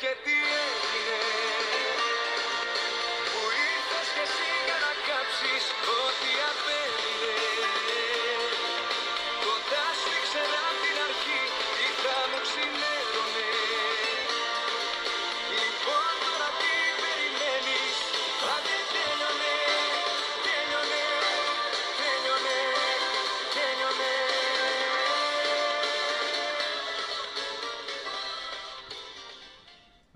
και τι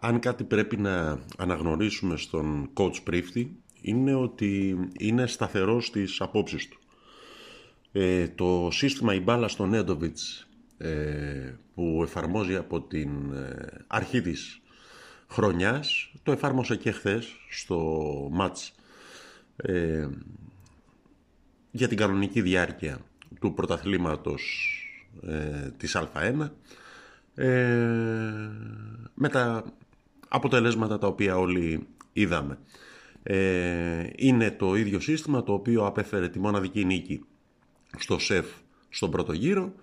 Αν κάτι πρέπει να αναγνωρίσουμε στον coach Πρίφτη είναι ότι είναι σταθερός στις απόψεις του. Ε, το σύστημα η μπάλα στο Νέντοβιτς ε, που εφαρμόζει από την ε, αρχή της χρονιάς το εφάρμοσε και χθες στο μάτς ε, για την κανονική διάρκεια του πρωταθλήματος ε, της Α1 ε, με τα αποτελέσματα τα οποία όλοι είδαμε. Ε, είναι το ίδιο σύστημα το οποίο απέφερε τη μοναδική νίκη στο ΣΕΦ στον πρώτο γύρο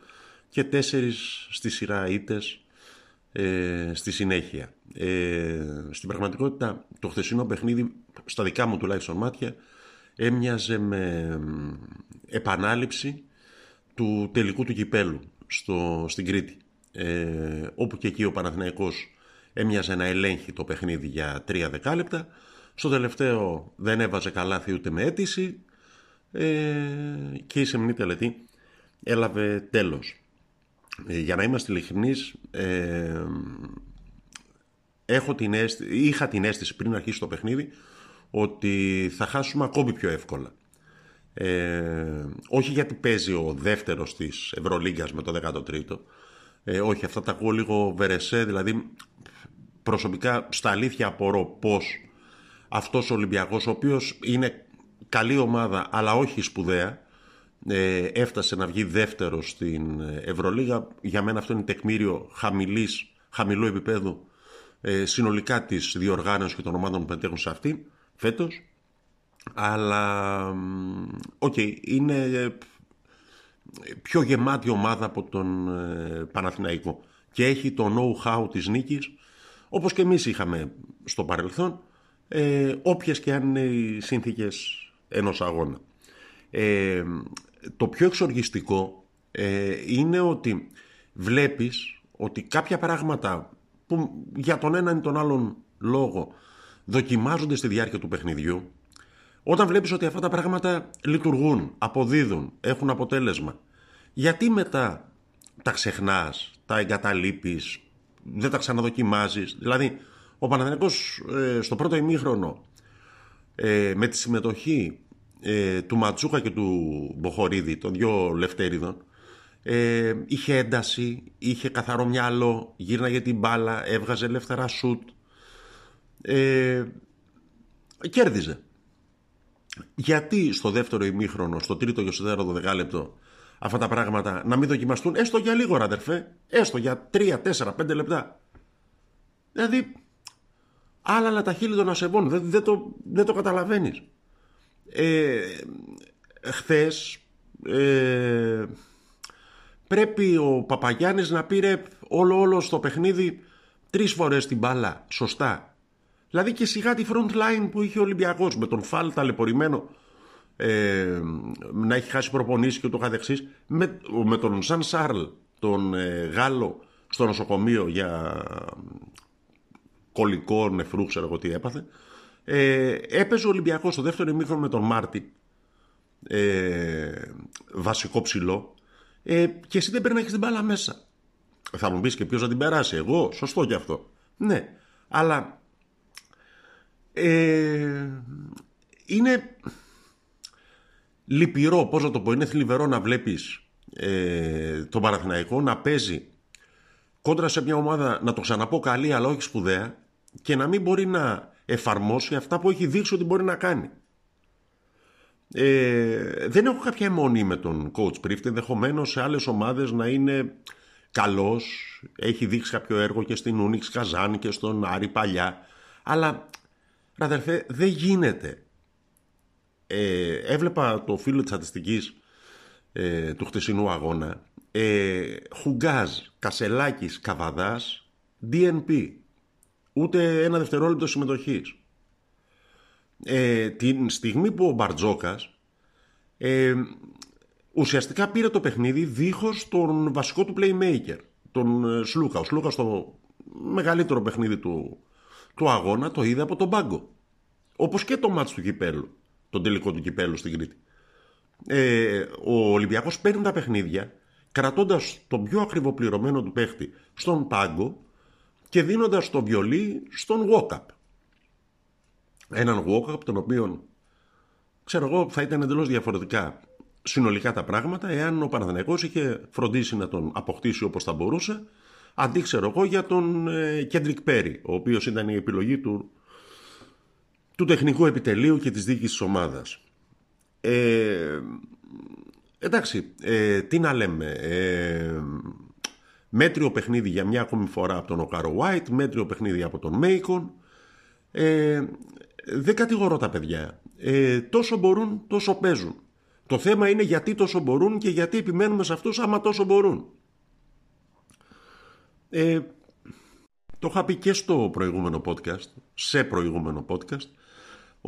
και τέσσερις στη σειρά ήτες ε, στη συνέχεια. Ε, στην πραγματικότητα το χθεσινό παιχνίδι στα δικά μου τουλάχιστον μάτια έμοιαζε με μ, επανάληψη του τελικού του κυπέλου στο, στην Κρήτη ε, όπου και εκεί ο Παναθηναϊκός έμοιαζε να ελέγχει το παιχνίδι για τρία δεκάλεπτα στο τελευταίο δεν έβαζε καλάθι ούτε με αίτηση ε, και η σεμνή τελετή έλαβε τέλος. Ε, για να είμαστε ειλικρινείς, ε, έχω την αίσθη- είχα την αίσθηση πριν αρχίσει το παιχνίδι ότι θα χάσουμε ακόμη πιο εύκολα. Ε, όχι γιατί παίζει ο δεύτερος της Ευρωλίγκας με το 13ο. Ε, όχι, αυτά τα ακούω λίγο βερεσέ, δηλαδή προσωπικά στα αλήθεια απορώ πώς αυτός ο Ολυμπιακός, ο οποίος είναι καλή ομάδα αλλά όχι σπουδαία, ε, έφτασε να βγει δεύτερο στην Ευρωλίγα. Για μένα αυτό είναι τεκμήριο χαμηλής, χαμηλού επίπεδου ε, συνολικά της διοργάνωσης και των ομάδων που μετέχουν σε αυτή φέτος. Αλλά, μ, οκ, είναι ε, πιο γεμάτη ομάδα από τον ε, Παναθηναϊκό και έχει το know-how της νίκης όπως και εμείς είχαμε στο παρελθόν ε, όποιες και αν είναι οι συνθήκες ενός αγώνα. Ε, το πιο εξοργιστικό ε, είναι ότι βλέπεις ότι κάποια πράγματα που για τον έναν ή τον άλλον λόγο δοκιμάζονται στη διάρκεια του παιχνιδιού όταν βλέπεις ότι αυτά τα πράγματα λειτουργούν, αποδίδουν, έχουν αποτέλεσμα γιατί μετά τα ξεχνάς, τα εγκαταλείπεις, δεν τα ξαναδοκιμάζεις. Δηλαδή, ο Παναθηναϊκός ε, στο πρώτο ημίχρονο ε, με τη συμμετοχή ε, του Ματσούκα και του Μποχορίδη, των δυο Λευτέριδων, ε, είχε ένταση, είχε καθαρό μυαλό, γύρναγε την μπάλα, έβγαζε ελεύθερα σουτ. Ε, κέρδιζε. Γιατί στο δεύτερο ημίχρονο, στο τρίτο και στο τέταρτο δεκάλεπτο, αυτά τα πράγματα να μην δοκιμαστούν έστω για λίγο, ρε αδερφέ, έστω για 3, 4, 5 λεπτά. Δηλαδή, άλλα αλλά τα χείλη των ασεβών, δεν, δεν, το, δεν το καταλαβαίνεις. Ε, χθες ε, πρέπει ο Παπαγιάννης να πήρε όλο όλο στο παιχνίδι τρεις φορές την μπάλα, σωστά. Δηλαδή και σιγά τη front line που είχε ο Ολυμπιακός με τον Φάλ ταλαιπωρημένο ε, να έχει χάσει προπονήσεις και το καθεξής. Με, με τον Σαν Σάρλ τον ε, Γάλλο στο νοσοκομείο για κολλικό νεφρού ξέρω εγώ τι έπαθε ε, έπαιζε ο Ολυμπιακός στο δεύτερο ημίχρονο με τον Μάρτι. Ε, βασικό ψηλό. Ε, και εσύ δεν πρέπει να έχεις την μπάλα μέσα. Θα μου πεις και ποιος να την περάσει εγώ σωστό και αυτό. Ναι αλλά ε, είναι λυπηρό, πώς να το πω, είναι θλιβερό να βλέπεις ε, τον Παναθηναϊκό να παίζει κόντρα σε μια ομάδα, να το ξαναπώ καλή αλλά όχι σπουδαία και να μην μπορεί να εφαρμόσει αυτά που έχει δείξει ότι μπορεί να κάνει. Ε, δεν έχω κάποια αιμονή με τον coach Πρίφτ, ενδεχομένως σε άλλες ομάδες να είναι καλός, έχει δείξει κάποιο έργο και στην Ούνιξ Καζάν και στον Άρη παλιά, αλλά ρε αδερφέ δεν γίνεται ε, έβλεπα το φίλο της στατιστικής ε, του χτεσινού αγώνα ε, Χουγκάζ, Κασελάκης, Καβαδάς DNP ούτε ένα δευτερόλεπτο συμμετοχής. Ε, την στιγμή που ο Μπαρτζόκας ε, ουσιαστικά πήρε το παιχνίδι δίχως τον βασικό του playmaker, τον ε, Σλούκα. Ο Σλούκα στο μεγαλύτερο παιχνίδι του, του αγώνα το είδε από τον πάγκο. Όπως και το μάτς του κυπέλου, τον τελικό του κυπέλου στην Κρήτη. Ε, ο Ολυμπιακός παίρνει τα παιχνίδια κρατώντας τον πιο ακριβοπληρωμένο του παίχτη στον πάγκο και δίνοντας το βιολί στον Walkup. Έναν Walkup τον οποίο ξέρω εγώ θα ήταν εντελώς διαφορετικά συνολικά τα πράγματα εάν ο Παναθηναϊκός είχε φροντίσει να τον αποκτήσει όπως θα μπορούσε αντί ξέρω εγώ για τον Κέντρικ Πέρι ο οποίος ήταν η επιλογή του, του τεχνικού επιτελείου και της δίκης της ομάδας. Ε, εντάξει, ε, τι να λέμε. Ε, μέτριο παιχνίδι για μια ακόμη φορά από τον Οκάρο White, μέτριο παιχνίδι από τον Μέικον. Ε, δεν κατηγορώ τα παιδιά. Ε, τόσο μπορούν, τόσο παίζουν. Το θέμα είναι γιατί τόσο μπορούν και γιατί επιμένουμε σε αυτούς άμα τόσο μπορούν. Ε, το είχα πει και στο προηγούμενο podcast, σε προηγούμενο podcast,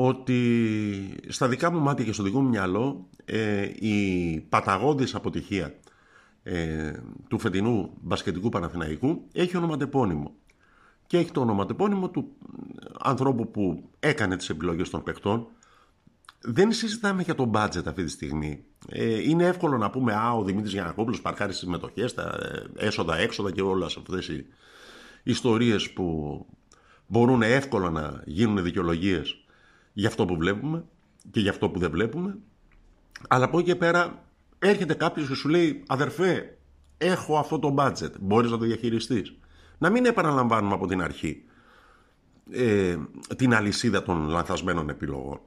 ότι στα δικά μου μάτια και στο δικό μου μυαλό ε, η παταγώδης αποτυχία ε, του φετινού μπασκετικού Παναθηναϊκού έχει ονοματεπώνυμο. Και έχει το ονοματεπώνυμο του ανθρώπου που έκανε τις επιλογές των παιχτών. Δεν συζητάμε για το budget αυτή τη στιγμή. Ε, είναι εύκολο να πούμε «Α, ο Δημήτρης Γιανακόπουλος παρκάρει στις συμμετοχές, τα έσοδα, έξοδα και όλες αυτές οι ιστορίες που μπορούν εύκολα να γίνουν δικαιολογίες για αυτό που βλέπουμε και για αυτό που δεν βλέπουμε. Αλλά από εκεί και πέρα έρχεται κάποιος και σου λέει αδερφέ, έχω αυτό το budget, μπορείς να το διαχειριστείς. Να μην επαναλαμβάνουμε από την αρχή ε, την αλυσίδα των λανθασμένων επιλογών.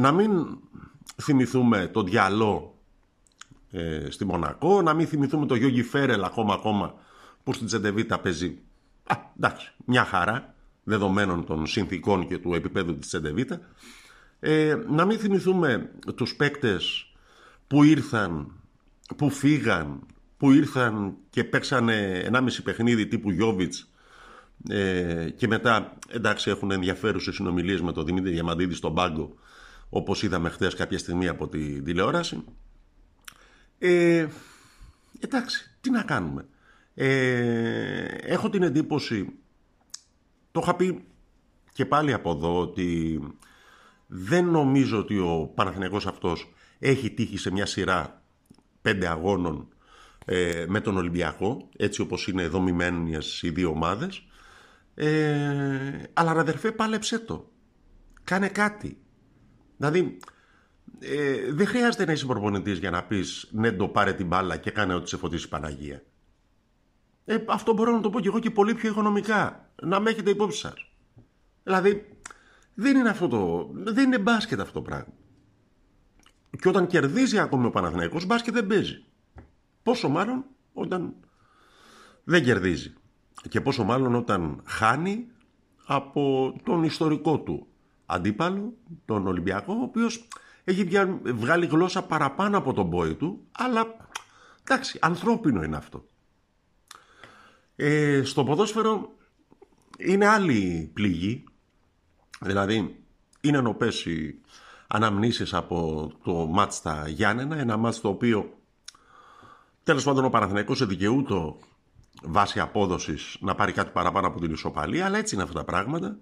Να μην θυμηθούμε το διαλό ε, στη Μονακό, να μην θυμηθούμε το Γιώργη Φέρελ ακόμα ακόμα που στην Τσεντεβίτα παίζει α, εντάξει, μια χαρά δεδομένων των συνθήκων και του επίπεδου της Τσεντεβίτα. Ε, να μην θυμηθούμε τους παίκτες που ήρθαν, που φύγαν, που ήρθαν και παίξανε 1,5 παιχνίδι τύπου Γιώβιτς ε, και μετά εντάξει έχουν ενδιαφέρουσες συνομιλίες με τον Δημήτρη Διαμαντίδη στον πάγκο όπως είδαμε χθες κάποια στιγμή από τη τηλεόραση. Ε, εντάξει, τι να κάνουμε. Ε, έχω την εντύπωση το είχα πει και πάλι από εδώ ότι δεν νομίζω ότι ο Παναθηναϊκός αυτός έχει τύχει σε μια σειρά πέντε αγώνων ε, με τον Ολυμπιακό, έτσι όπως είναι δομημένες οι δύο ομάδες. Ε, αλλά αδερφέ πάλεψέ το. Κάνε κάτι. Δηλαδή, ε, δεν χρειάζεται να είσαι προπονητής για να πεις ναι το πάρε την μπάλα και κάνε ό,τι σε φωτίσει η Παναγία. Ε, αυτό μπορώ να το πω και εγώ και πολύ πιο οικονομικά. Να με έχετε υπόψη σας. Δηλαδή, δεν είναι αυτό το. Δεν είναι μπάσκετ αυτό το πράγμα. Και όταν κερδίζει ακόμη ο Παναθηναϊκός, μπάσκετ δεν παίζει. Πόσο μάλλον όταν δεν κερδίζει. Και πόσο μάλλον όταν χάνει από τον ιστορικό του αντίπαλο, τον Ολυμπιακό, ο οποίος έχει βγάλει γλώσσα παραπάνω από τον πόη του, αλλά εντάξει, ανθρώπινο είναι αυτό. Ε, στο ποδόσφαιρο είναι άλλη πληγή. Δηλαδή, είναι νοπές οι αναμνήσεις από το μάτς στα Γιάννενα, ένα μάτς το οποίο τέλος πάντων ο Παναθηναϊκός δικαιούτο βάσει απόδοσης να πάρει κάτι παραπάνω από την ισοπαλία, αλλά έτσι είναι αυτά τα πράγματα.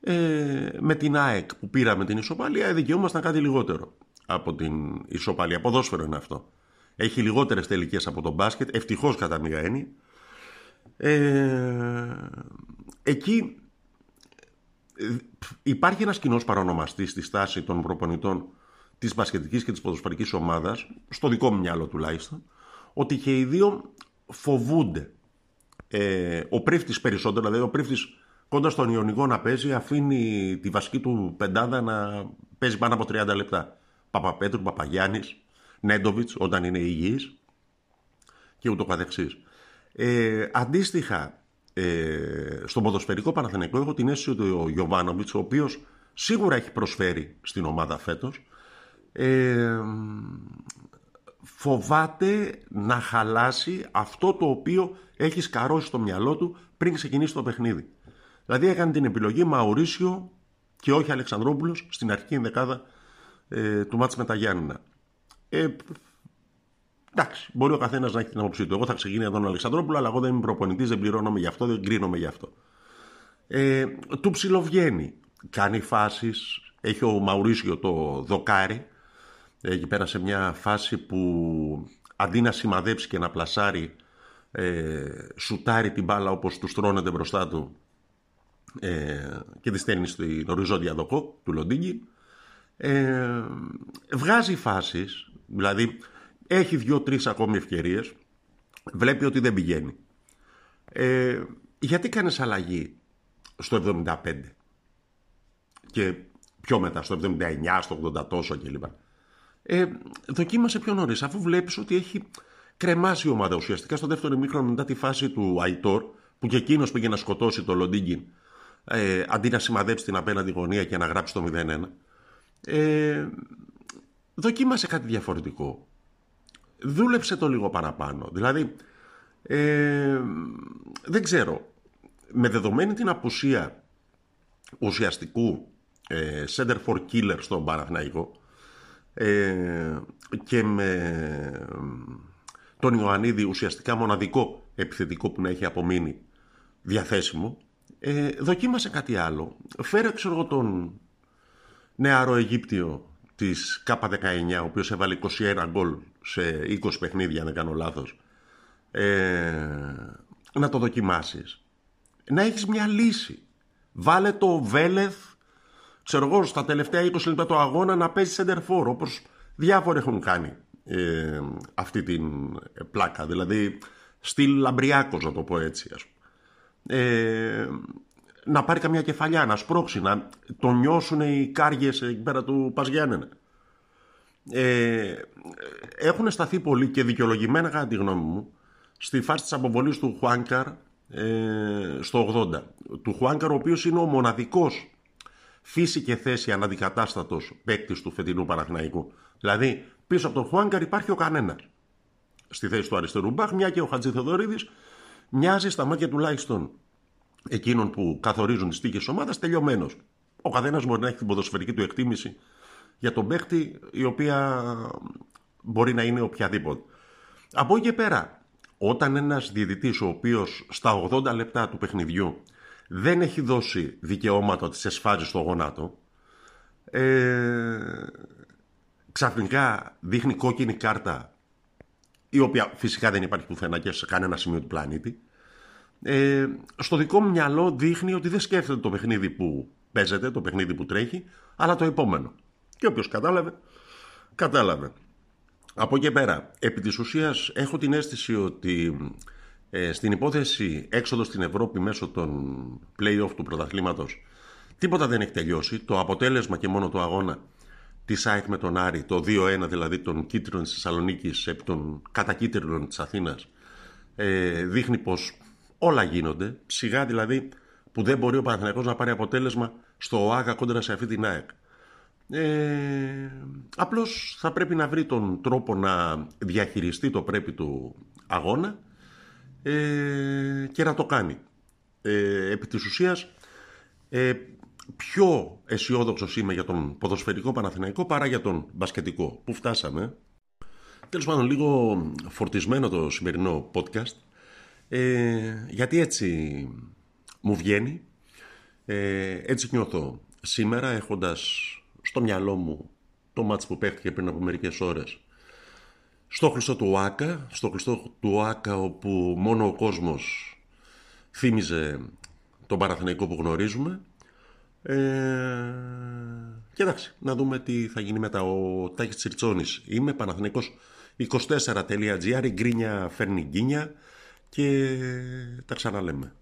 Ε, με την ΑΕΚ που πήραμε την ισοπαλία, δικαιούμασταν κάτι λιγότερο από την ισοπαλία. Ποδόσφαιρο είναι αυτό. Έχει λιγότερες τελικές από τον μπάσκετ, ευτυχώς κατά μία έννοια. Ε, εκεί ε, υπάρχει ένας κοινός παρονομαστής στη στάση των προπονητών της μπασκετικής και της ποδοσφαιρικής ομάδας, στο δικό μου μυαλό τουλάχιστον, ότι και οι δύο φοβούνται. Ε, ο πρίφτης περισσότερο, δηλαδή ο πρίφτης κοντά στον Ιωνικό να παίζει, αφήνει τη βασική του πεντάδα να παίζει πάνω από 30 λεπτά. Παπαπέτρου, Παπαγιάννης, Νέντοβιτς όταν είναι υγιής και ούτω καθεξής. Ε, αντίστοιχα, ε, στον ποδοσφαιρικό Παναθηναϊκό έχω την αίσθηση ότι ο Γιωβάνοβιτς, ο οποίος σίγουρα έχει προσφέρει στην ομάδα φέτος, ε, φοβάται να χαλάσει αυτό το οποίο έχει σκαρώσει στο μυαλό του πριν ξεκινήσει το παιχνίδι. Δηλαδή έκανε την επιλογή Μαουρίσιο και όχι Αλεξανδρόπουλος στην αρχική ενδεκάδα ε, του μάτς με τα Γιάννηνα. Ε, εντάξει, μπορεί ο καθένας να έχει την άποψή του. Εγώ θα ξεκινήσω τον Αλεξανδρόπουλο, αλλά εγώ δεν είμαι προπονητής, δεν πληρώνομαι γι' αυτό, δεν κρίνομαι γι' αυτό. Ε, του ψιλοβγαίνει. Κάνει φάσεις. Έχει ο Μαουρίσιο το δοκάρι. Εκεί πέρα σε μια φάση που αντί να σημαδέψει και να πλασάρει, ε, σουτάρει την μπάλα όπως του στρώνεται μπροστά του ε, και τη στέλνει στην οριζόντια δοκό του Λοντίνγκη. Ε, βγάζει φάσεις, δηλαδή έχει δύο-τρεις ακόμη ευκαιρίες, βλέπει ότι δεν πηγαίνει. Ε, γιατί κάνεις αλλαγή στο 75 και πιο μετά στο 79, στο 80 τόσο κλπ. Ε, δοκίμασε πιο νωρίς, αφού βλέπεις ότι έχει κρεμάσει η ομάδα ουσιαστικά στο δεύτερο ημίχρονο μετά τη φάση του Αϊτόρ, που και εκείνος πήγε να σκοτώσει το Λοντίγκιν ε, αντί να σημαδέψει την απέναντι γωνία και να γράψει το 0-1. Ε, δοκίμασε κάτι διαφορετικό. Δούλεψε το λίγο παραπάνω. Δηλαδή, ε, δεν ξέρω, με δεδομένη την απουσία ουσιαστικού ε, center for killer στον Παναθηναϊκό ε, και με τον Ιωαννίδη ουσιαστικά μοναδικό επιθετικό που να έχει απομείνει διαθέσιμο ε, δοκίμασε κάτι άλλο. Φέρε ξέρω εγώ τον νεαρό Αιγύπτιο της K19 ο οποίος έβαλε 21 γκολ σε 20 παιχνίδια αν δεν κάνω λάθος ε, να το δοκιμάσεις. Να έχεις μια λύση. Βάλε το Βέλεθ ξέρω εγώ στα τελευταία 20 λεπτά του αγώνα να παίζει center for όπως διάφοροι έχουν κάνει ε, αυτή την πλάκα. Δηλαδή στυλ λαμπριάκος να το πω έτσι ας πούμε. Ε, να πάρει καμιά κεφαλιά, να σπρώξει, να τον νιώσουν οι κάργες εκεί πέρα του Παζιάννενα. Ε, έχουν σταθεί πολύ και δικαιολογημένα κατά τη γνώμη μου στη φάση της αποβολής του Χουάνκαρ ε, στο 80. Του Χουάνκαρ ο οποίος είναι ο μοναδικός φύση και θέση αναδικατάστατος παίκτης του φετινού Παναθηναϊκού. Δηλαδή πίσω από τον Χουάνκαρ υπάρχει ο κανένας. Στη θέση του αριστερού μπαχ, μια και ο Χατζη Θεοδωρίδης μοιάζει στα μάτια τουλάχιστον εκείνων που καθορίζουν τις τύχε ομάδας τελειωμένος. Ο καθένας μπορεί να έχει την ποδοσφαιρική του εκτίμηση για τον παίχτη, η οποία μπορεί να είναι οποιαδήποτε. Από εκεί και πέρα, όταν ένας διαιτητής ο οποίος στα 80 λεπτά του παιχνιδιού δεν έχει δώσει δικαιώματα ότι σε σφάζει στο γόνατο, ε, ξαφνικά δείχνει κόκκινη κάρτα η οποία φυσικά δεν υπάρχει πουθενά και σε κανένα σημείο του πλανήτη, ε, στο δικό μου μυαλό δείχνει ότι δεν σκέφτεται το παιχνίδι που παίζεται, το παιχνίδι που τρέχει, αλλά το επόμενο. Και όποιος κατάλαβε, κατάλαβε. Από εκεί πέρα, επί της ουσίας έχω την αίσθηση ότι ε, στην υπόθεση έξοδος στην Ευρώπη μέσω των play-off του πρωταθλήματος τίποτα δεν έχει τελειώσει. Το αποτέλεσμα και μόνο το αγώνα της ΑΕΚ με τον Άρη, το 2-1 δηλαδή των κίτρινων της Θεσσαλονίκης επί των κατακίτρινων της Αθήνας, ε, δείχνει πως όλα γίνονται. Σιγά δηλαδή που δεν μπορεί ο Παναθηναϊκός να πάρει αποτέλεσμα στο ΟΑΓΑ κόντρα σε αυτή την ΑΕΚ. Ε, απλώς θα πρέπει να βρει τον τρόπο να διαχειριστεί το πρέπει του αγώνα ε, και να το κάνει. Ε, επί της ουσίας ε, πιο αισιόδοξος είμαι για τον ποδοσφαιρικό Παναθηναϊκό παρά για τον μπασκετικό που φτάσαμε. Τέλος πάντων λίγο φορτισμένο το σημερινό podcast ε, γιατί έτσι μου βγαίνει, ε, έτσι νιώθω σήμερα έχοντας στο μυαλό μου το μάτς που παίχτηκε πριν από μερικές ώρες. Στο Χριστό του Άκα, στο Χριστό του Άκα όπου μόνο ο κόσμος θύμιζε τον Παραθενικό που γνωρίζουμε. Ε, και εντάξει, να δούμε τι θα γίνει μετά ο Τάκης Τσιρτσόνης. Είμαι Παναθηναϊκός 24.gr η γκρίνια φέρνει γκίνια και τα ξαναλέμε.